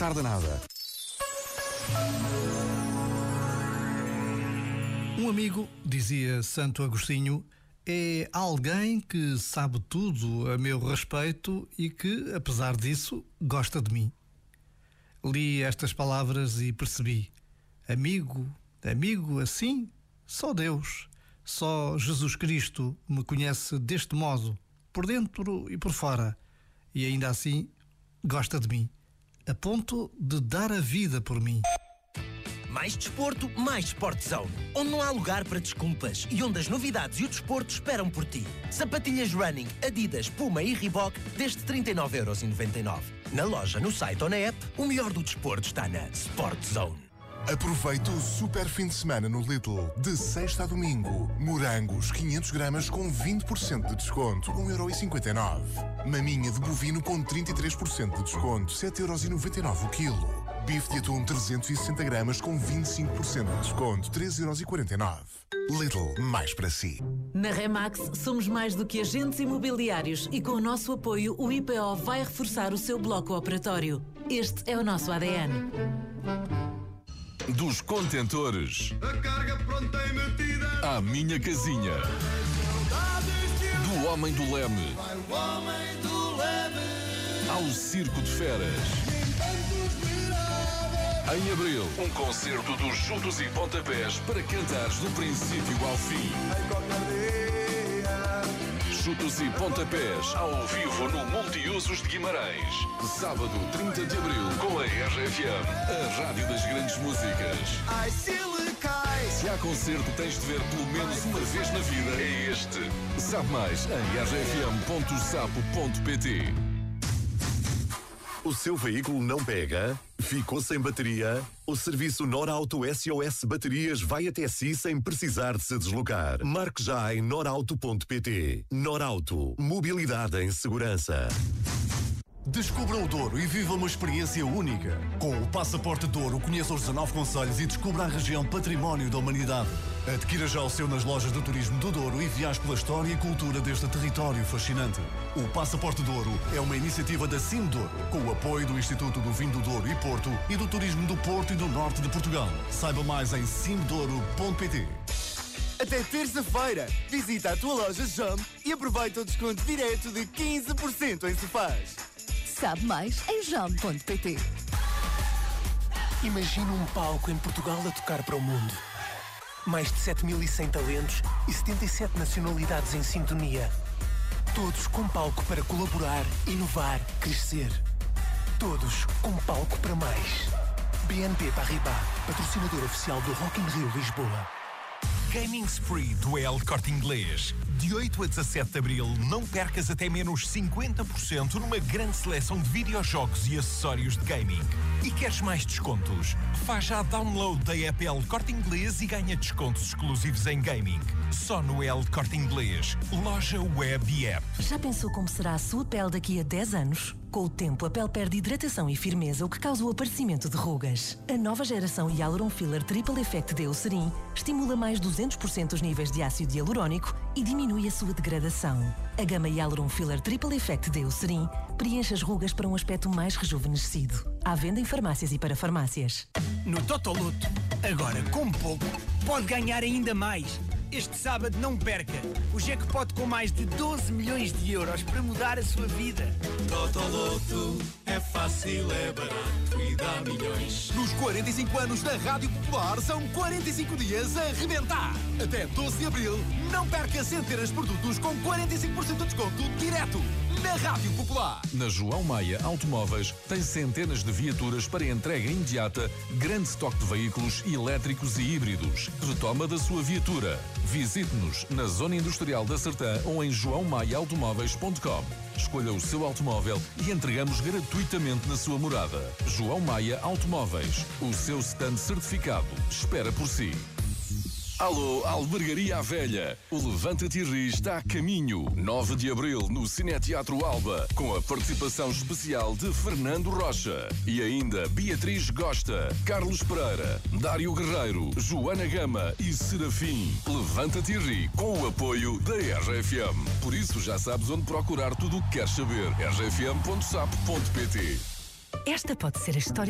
tarda nada. Um amigo, dizia Santo Agostinho, é alguém que sabe tudo a meu respeito e que, apesar disso, gosta de mim. Li estas palavras e percebi: amigo, amigo assim, só Deus, só Jesus Cristo me conhece deste modo, por dentro e por fora, e ainda assim gosta de mim, a ponto de dar a vida por mim. Mais desporto, mais Sport Zone. Onde não há lugar para desculpas e onde as novidades e o desporto esperam por ti. Sapatilhas Running, Adidas, Puma e Reebok desde 39,99€. Na loja, no site ou na app, o melhor do desporto está na Sport Zone. Aproveite o super fim de semana no Lidl. De sexta a domingo. Morangos, 500 gramas com 20% de desconto. 1,59€. Maminha de bovino com 33% de desconto. 7,99€ o quilo. Bife de atum 360 gramas com 25% de desconto. 3,49€. Lidl, mais para si. Na Remax, somos mais do que agentes imobiliários e com o nosso apoio, o IPO vai reforçar o seu bloco operatório. Este é o nosso ADN. Dos contentores A carga pronta e metida. à minha casinha. Do homem do leme Vai o homem do leve. ao circo de feras. Em abril, um concerto dos Juntos e Pontapés para cantares do princípio ao fim. Chutos e Pontapés ao vivo no Multiusos de Guimarães. Sábado, 30 de abril, com a RFM, a Rádio das Grandes Músicas. Ai, silicais. Se há concerto tens de ver pelo menos uma vez na vida, é este. Sabe mais em rfm.sapo.pt. O seu veículo não pega? Ficou sem bateria? O serviço Norauto SOS Baterias vai até si sem precisar de se deslocar. Marque já em norauto.pt. Norauto. Mobilidade em segurança. Descubra o Douro e viva uma experiência única. Com o Passaporte Douro, conheça os 19 conselhos e descubra a região Património da Humanidade. Adquira já o seu nas lojas de turismo do Douro e viaje pela história e cultura deste território fascinante. O Passaporte Douro é uma iniciativa da Sim Douro, com o apoio do Instituto do Vinho do Douro e Porto e do Turismo do Porto e do Norte de Portugal. Saiba mais em simdouro.pt. Até terça-feira, visita a tua loja JOM e aproveita o desconto direto de 15% em sofás. Sabe mais em jam.pt. Imagina um palco em Portugal a tocar para o mundo. Mais de 7.100 talentos e 77 nacionalidades em sintonia. Todos com palco para colaborar, inovar, crescer. Todos com palco para mais. BNP Paribas, patrocinador oficial do Rock in Rio Lisboa. Gaming Spree do El Corte Inglês. De 8 a 17 de abril, não percas até menos 50% numa grande seleção de videojogos e acessórios de gaming. E queres mais descontos? Faz já download da app El Corte Inglês e ganha descontos exclusivos em gaming. Só no El Corte Inglês. Loja web e app. Já pensou como será a sua pele daqui a 10 anos? Com o tempo, a pele perde hidratação e firmeza, o que causa o aparecimento de rugas. A nova geração Hyaluron Filler Triple Effect de Eucerin estimula mais 200% os níveis de ácido hialurônico e diminui a sua degradação. A gama Hyaluron Filler Triple Effect de Eucerin preenche as rugas para um aspecto mais rejuvenescido. À venda em farmácias e para farmácias. No Totoloto, agora com pouco, pode ganhar ainda mais. Este sábado não perca o jackpot com mais de 12 milhões de euros para mudar a sua vida. Totoloto é fácil, é barato e dá milhões. Nos 45 anos da Rádio Popular, são 45 dias a arrebentar. Até 12 de abril, não perca centenas de produtos com 45% de desconto direto na Rádio Popular. Na João Maia Automóveis tem centenas de viaturas para entrega imediata, grande estoque de veículos elétricos e híbridos. Retoma da sua viatura. Visite-nos na Zona Industrial da Sertã ou em joãomaiaautomóveis.com. Escolha o seu automóvel e entregamos gratuitamente na sua morada. João Maia Automóveis. O seu stand certificado. Espera por si. Alô, Albergaria Velha. O Levanta-te e está a caminho. 9 de abril no Cineteatro Alba, com a participação especial de Fernando Rocha. E ainda Beatriz Gosta, Carlos Pereira, Dário Guerreiro, Joana Gama e Serafim. Levanta-te e com o apoio da RFM. Por isso já sabes onde procurar tudo o que queres saber. rfm.sapo.pt Esta pode ser a história